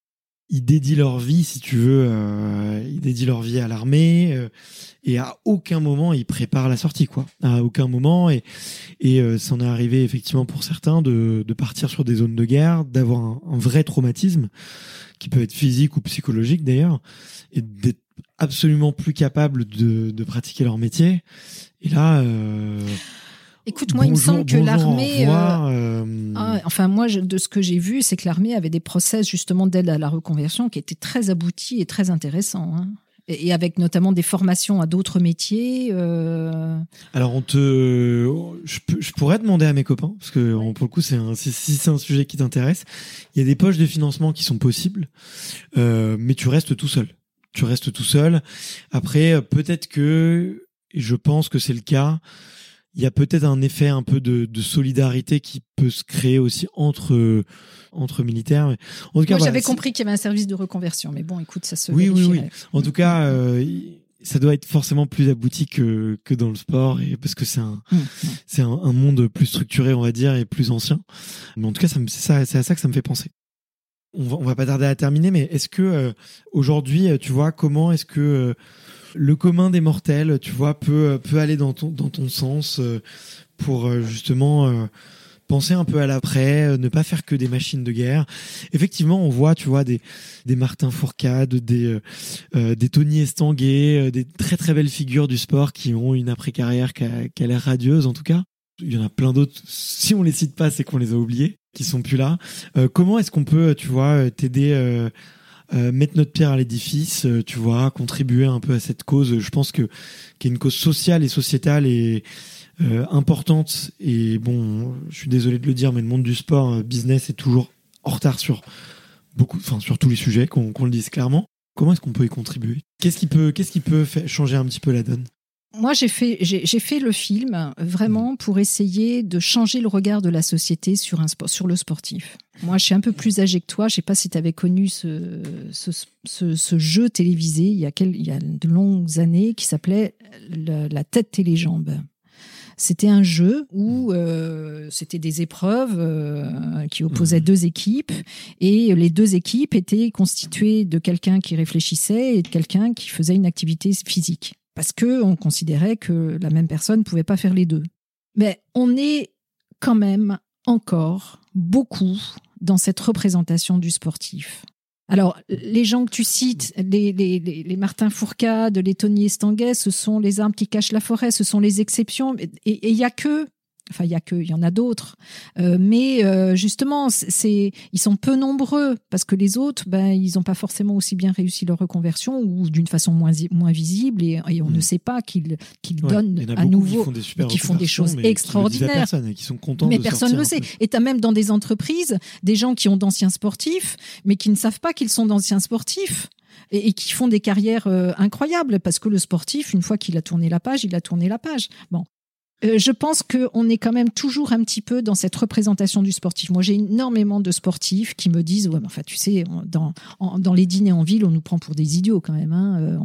ils dédient leur vie, si tu veux, euh, ils dédient leur vie à l'armée euh, et à aucun moment ils préparent la sortie, quoi. À aucun moment et et euh, ça en est arrivé effectivement pour certains de de partir sur des zones de guerre, d'avoir un, un vrai traumatisme qui peut être physique ou psychologique d'ailleurs et d'être absolument plus capable de, de pratiquer leur métier. Et là, euh,
Écoute, moi, il me semble que l'armée.
revoir, euh,
Ah, enfin, moi, je- de ce que j'ai vu, c'est que l'armée avait des process justement d'aide à la reconversion qui étaient très aboutis et très intéressants. hein. Et et avec notamment des formations à d'autres métiers. euh,
Alors on te, je, pourrais demander à mes copains parce que pour le coup c'est un, si, c'est un sujet qui t'intéresse, il y a des poches de financement qui sont possibles, euh, mais tu restes tout seul. Tu restes tout seul. Après euh, peut-être que, et je pense que c'est le cas, il y a peut-être un effet un peu de, de solidarité qui peut se créer aussi entre entre militaires. Mais En tout cas, voilà,
j'avais compris qu'il y avait un service de reconversion, mais bon, écoute, ça se
Oui, oui, oui. En tout cas, euh, ça doit être forcément plus abouti que, que dans le sport, et parce que c'est un,
Mmh.
c'est un, un monde plus structuré, on va dire, et plus ancien. Mais en tout cas, ça ça, c'est à ça que ça me fait penser. On va, on va pas tarder à terminer, mais est-ce que euh, aujourd'hui, tu vois, comment est-ce que euh, le commun des mortels, tu vois, peut peut aller dans ton dans ton sens euh, pour euh, justement euh, penser un peu à l'après, ne pas faire que des machines de guerre. Effectivement, on voit, tu vois, des des Martin Fourcade, des euh, des Tony Estanguet, des très très belles figures du sport qui ont une après-carrière qui a, qui a l'air radieuse en tout cas. Il y en a plein d'autres. Si on les cite pas, c'est qu'on les a oubliés, qui sont plus là. Euh, comment est-ce qu'on peut, tu vois, t'aider, euh, euh, mettre notre pierre à l'édifice, euh, tu vois, contribuer un peu à cette cause. Je pense que qui est une cause sociale et sociétale et euh, importante et bon, je suis désolé de le dire, mais le monde du sport euh, business est toujours en retard sur beaucoup, enfin sur tous les sujets, qu'on le dise clairement. Comment est-ce qu'on peut y contribuer? Qu'est-ce qui peut, qu'est-ce qui peut changer un petit peu la donne?
Moi, j'ai fait, j'ai fait le film vraiment pour essayer de changer le regard de la société sur, un sport, sur le sportif. Moi, je suis un peu plus âgée que toi. Je sais pas si tu avais connu ce, ce, ce, jeu télévisé il y, a il y a de longues années qui s'appelait La tête téléjambe. C'était un jeu où euh, c'était des épreuves euh, qui opposaient mmh. deux équipes et les deux équipes étaient constituées de quelqu'un qui réfléchissait et de quelqu'un qui faisait une activité physique parce que on considérait que la même personne ne pouvait pas faire les deux. Mais on est quand même encore beaucoup dans cette représentation du sportif. Alors, les gens que tu cites, les, les, Martin Fourcade, les Tony Estanguet, ce sont les arbres qui cachent la forêt, ce sont les exceptions. Et il y a que Enfin, il y a que, il y en a d'autres. Euh, mais euh, justement, c'est, ils sont peu nombreux parce que les autres, ben, ils n'ont pas forcément aussi bien réussi leur reconversion ou d'une façon moins moins visible et, on ne mm. sait pas qu'ils qu'ils donnent à nouveau, qui font des, qui font des choses extraordinaires.
et qui sont contents
mais personne ne le sait. Et tu as même dans des entreprises des gens qui ont d'anciens sportifs, mais qui ne savent pas qu'ils sont d'anciens sportifs et, et, qui font des carrières euh, incroyables parce que le sportif, une fois qu'il a tourné la page, il a tourné la page. Bon, euh, je pense qu'on est quand même toujours un petit peu dans cette représentation du sportif. Moi, j'ai énormément de sportifs qui me disent, ouais, mais enfin, tu sais, dans, dans les dîners en ville, on nous prend pour des idiots quand même. Hein. Euh,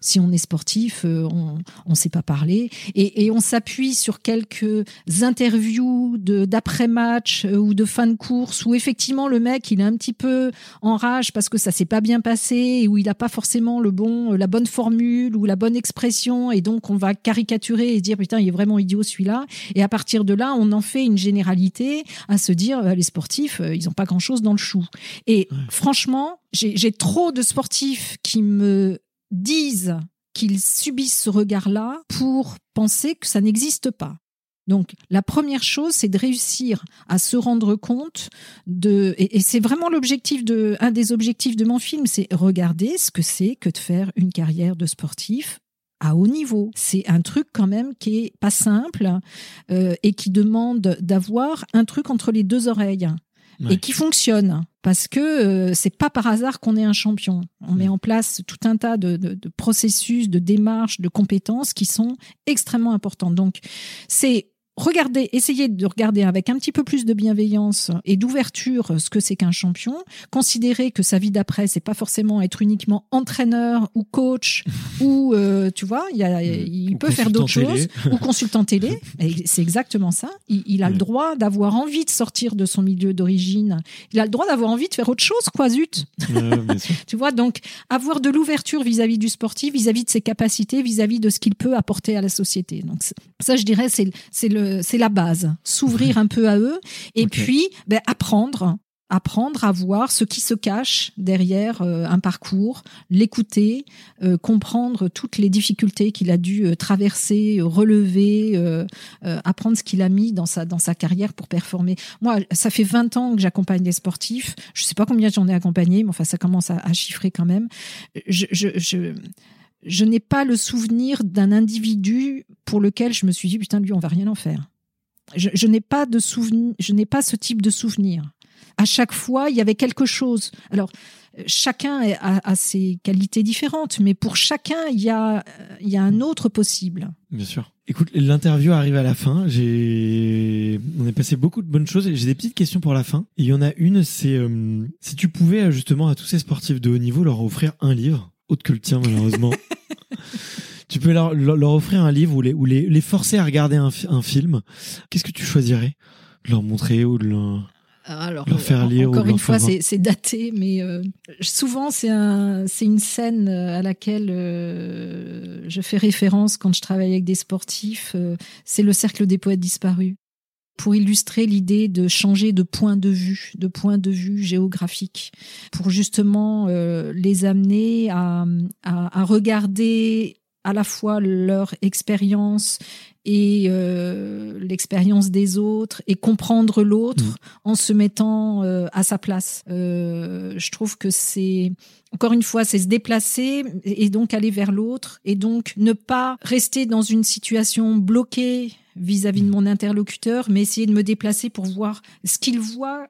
si on est sportif, euh, on ne sait pas parler. Et, et on s'appuie sur quelques interviews d'après-match ou de fin de course où effectivement le mec, il est un petit peu en rage parce que ça s'est pas bien passé et où il n'a pas forcément le bon, la bonne formule ou la bonne expression. Et donc, on va caricaturer et dire, putain, il est vraiment celui-là. Et à partir de là, on en fait une généralité à se dire euh, les sportifs, euh, ils n'ont pas grand-chose dans le chou. Et franchement, j'ai trop de sportifs qui me disent qu'ils subissent ce regard-là pour penser que ça n'existe pas. Donc, la première chose, c'est de réussir à se rendre compte de, et, et c'est vraiment l'objectif de, un des objectifs de mon film, c'est regarder ce que c'est que de faire une carrière de sportif à haut niveau. C'est un truc quand même qui est pas simple euh, et qui demande d'avoir un truc entre les deux oreilles et qui fonctionne parce que euh, c'est pas par hasard qu'on est un champion. On met en place tout un tas de, de, de processus, de démarches, de compétences qui sont extrêmement importantes. Donc c'est regardez, essayez de regarder avec un petit peu plus de bienveillance et d'ouverture ce que c'est qu'un champion. Considérez que sa vie d'après, c'est pas forcément être uniquement entraîneur ou coach ou euh, tu vois, il, il peut faire d'autres choses ou consultant télé. C'est exactement ça. Il, a le droit d'avoir envie de sortir de son milieu d'origine. Il a le droit d'avoir envie de faire autre chose, quoi, zut. tu vois, donc avoir de l'ouverture vis-à-vis du sportif, vis-à-vis de ses capacités, vis-à-vis de ce qu'il peut apporter à la société. Donc ça, je dirais, c'est le c'est la base. S'ouvrir un peu à eux et puis ben, apprendre apprendre à voir ce qui se cache derrière euh, un parcours, l'écouter, euh, comprendre toutes les difficultés qu'il a dû euh, traverser, relever, apprendre ce qu'il a mis dans sa dans sa carrière pour performer. Moi, ça fait 20 ans que j'accompagne des sportifs. Je sais pas combien j'en ai accompagné, mais enfin ça commence à, chiffrer quand même. je, je je n'ai pas le souvenir d'un individu pour lequel je me suis dit putain lui on va rien en faire. Je, n'ai pas de souvenir, je n'ai pas ce type de souvenir. À chaque fois, il y avait quelque chose. Alors, chacun a, ses qualités différentes, mais pour chacun, il y a, il y a un autre possible.
Bien sûr. Écoute, l'interview arrive à la fin. J'ai, on a passé beaucoup de bonnes choses. J'ai des petites questions pour la fin. il y en a une, c'est euh, si tu pouvais justement à tous ces sportifs de haut niveau leur offrir un livre autre que le tien malheureusement. tu peux leur, leur, offrir un livre ou les, ou les, les forcer à regarder un, un film. Qu'est-ce que tu choisirais de leur montrer ou de leur,
alors, leur faire lire encore une fois, c'est daté, mais euh, souvent c'est un, c'est une scène euh, à laquelle euh, je fais référence quand je travaille avec des sportifs. c'est le cercle des poètes disparus pour illustrer l'idée de changer de point de vue, de point de vue géographique, pour justement euh, les amener à, à, regarder à la fois leur expérience et euh, l'expérience des autres et comprendre l'autre mmh. en se mettant euh, à sa place. je trouve que c'est encore une fois, c'est se déplacer et donc aller vers l'autre et donc ne pas rester dans une situation bloquée vis-à-vis de mon interlocuteur, mais essayer de me déplacer pour voir ce qu'il voit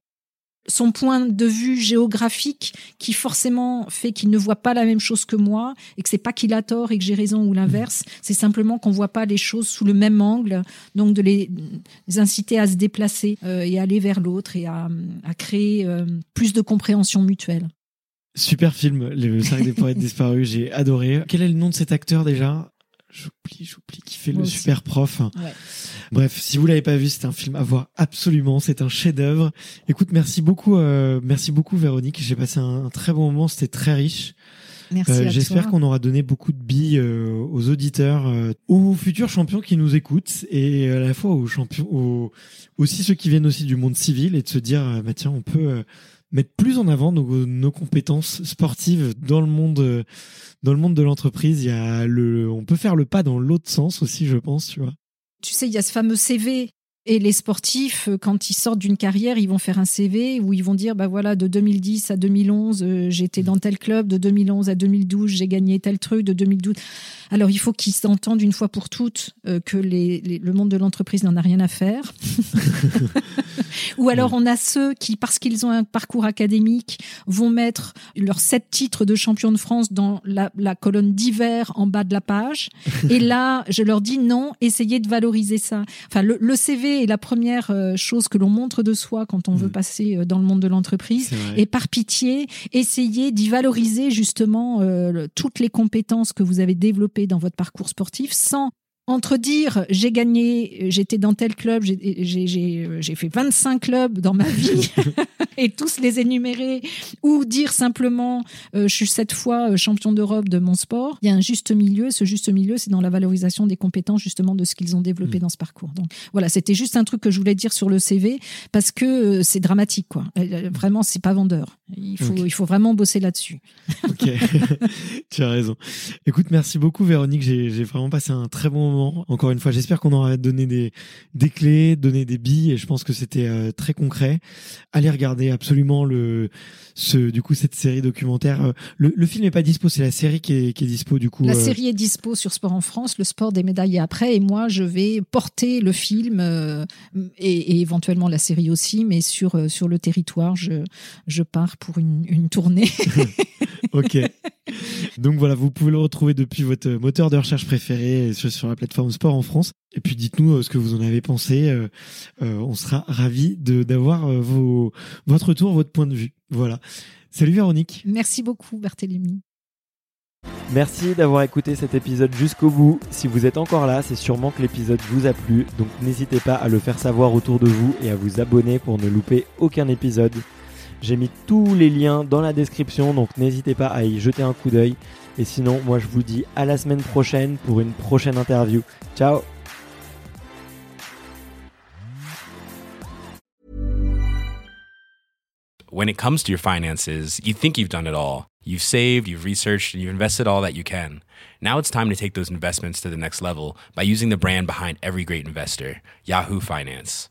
son point de vue géographique qui forcément fait qu'il ne voit pas la même chose que moi et que c'est pas qu'il a tort et que j'ai raison ou l'inverse, c'est simplement qu'on voit pas les choses sous le même angle, donc de les, inciter à se déplacer euh, et aller vers l'autre et à, créer euh, plus de compréhension mutuelle.
Super film, Le Cercle des poètes disparus, j'ai adoré. Quel est le nom de cet acteur déjà? J'oublie, j'oublie, qui fait le super prof. Bref, si vous l'avez pas vu, c'est un film à voir absolument. C'est un chef-d'œuvre. Écoute, merci beaucoup, euh, merci beaucoup Véronique. J'ai passé un, très bon moment. C'était très riche.
Merci. Euh,
j'espère qu'on aura donné beaucoup de billes euh, aux auditeurs, aux futurs champions qui nous écoutent, et à la fois aux champions, aux, aussi ceux qui viennent aussi du monde civil, et de se dire, bah tiens, on peut mettre plus en avant nos, compétences sportives dans le monde dans le monde de l'entreprise. Il y a le on peut faire le pas dans l'autre sens aussi je pense tu vois.
Tu sais il y a ce fameux CV et les sportifs, euh, quand ils sortent d'une carrière, ils vont faire un CV où ils vont dire, bah voilà, de 2010 à 2011, euh, j'étais dans tel club, de 2011 à 2012, j'ai gagné tel truc, de 2012. Alors il faut qu'ils s'entendent une fois pour toutes euh, que les, le monde de l'entreprise n'en a rien à faire. Ou alors on a ceux qui, parce qu'ils ont un parcours académique, vont mettre leurs sept titres de champion de France dans la, la colonne d'hiver en bas de la page. Et là, je leur dis non, essayez de valoriser ça. Enfin, le, le CV est la première euh, chose que l'on montre de soi quand on veut mm. passer euh, dans le monde de l'entreprise. Et par pitié, essayez d'y valoriser justement toutes les compétences que vous avez développées dans votre parcours sportif sans entre dire j'ai gagné, j'étais dans tel club, j'ai fait 25 clubs dans ma vie et tous les énumérer, ou dire simplement euh, je suis cette fois euh, champion d'Europe de mon sport, il y a un juste milieu. Ce juste milieu, c'est dans la valorisation des compétences justement de ce qu'ils ont développé mm. dans ce parcours. Donc voilà, c'était juste un truc que je voulais dire sur le CV parce que euh, c'est dramatique quoi. Vraiment, c'est pas vendeur. Il faut, il faut vraiment bosser là-dessus.
ok, tu as raison. Écoute, merci beaucoup Véronique. J'ai vraiment passé un très bon moment encore une fois, j'espère qu'on aura donné des, des clés, donné des billes, et je pense que c'était euh, très concret. Allez regarder absolument le, ce, du coup, cette série documentaire. Euh, le, le film n'est pas dispo, c'est la série qui est, qui est dispo, du coup.
La euh. série est dispo sur Sport en France, le sport des médailles après, et moi, je vais porter le film et, et, éventuellement la série aussi, mais sur, sur le territoire, je, je pars pour une, une tournée.
ok. Donc voilà, vous pouvez le retrouver depuis votre moteur de recherche préféré sur la plateforme Sport en France. Et puis dites-nous euh, ce que vous en avez pensé. Euh, euh, on sera ravis d'avoir vos, votre retour, votre point de vue. Voilà. Salut Véronique.
Merci beaucoup Barthélémy.
Merci d'avoir écouté cet épisode jusqu'au bout. Si vous êtes encore là, c'est sûrement que l'épisode vous a plu, donc n'hésitez pas à le faire savoir autour de vous et à vous abonner pour ne louper aucun épisode. J'ai mis tous les liens dans la description, donc n'hésitez pas à y jeter un coup d'œil. Et sinon, moi je vous dis à la semaine prochaine pour une prochaine interview. Ciao
When it comes to your finances, you think you've done it all. You've saved, you've researched, and you've invested all that you can. Now it's time to take those investments to the next level by using the brand behind every great investor, Yahoo Finance.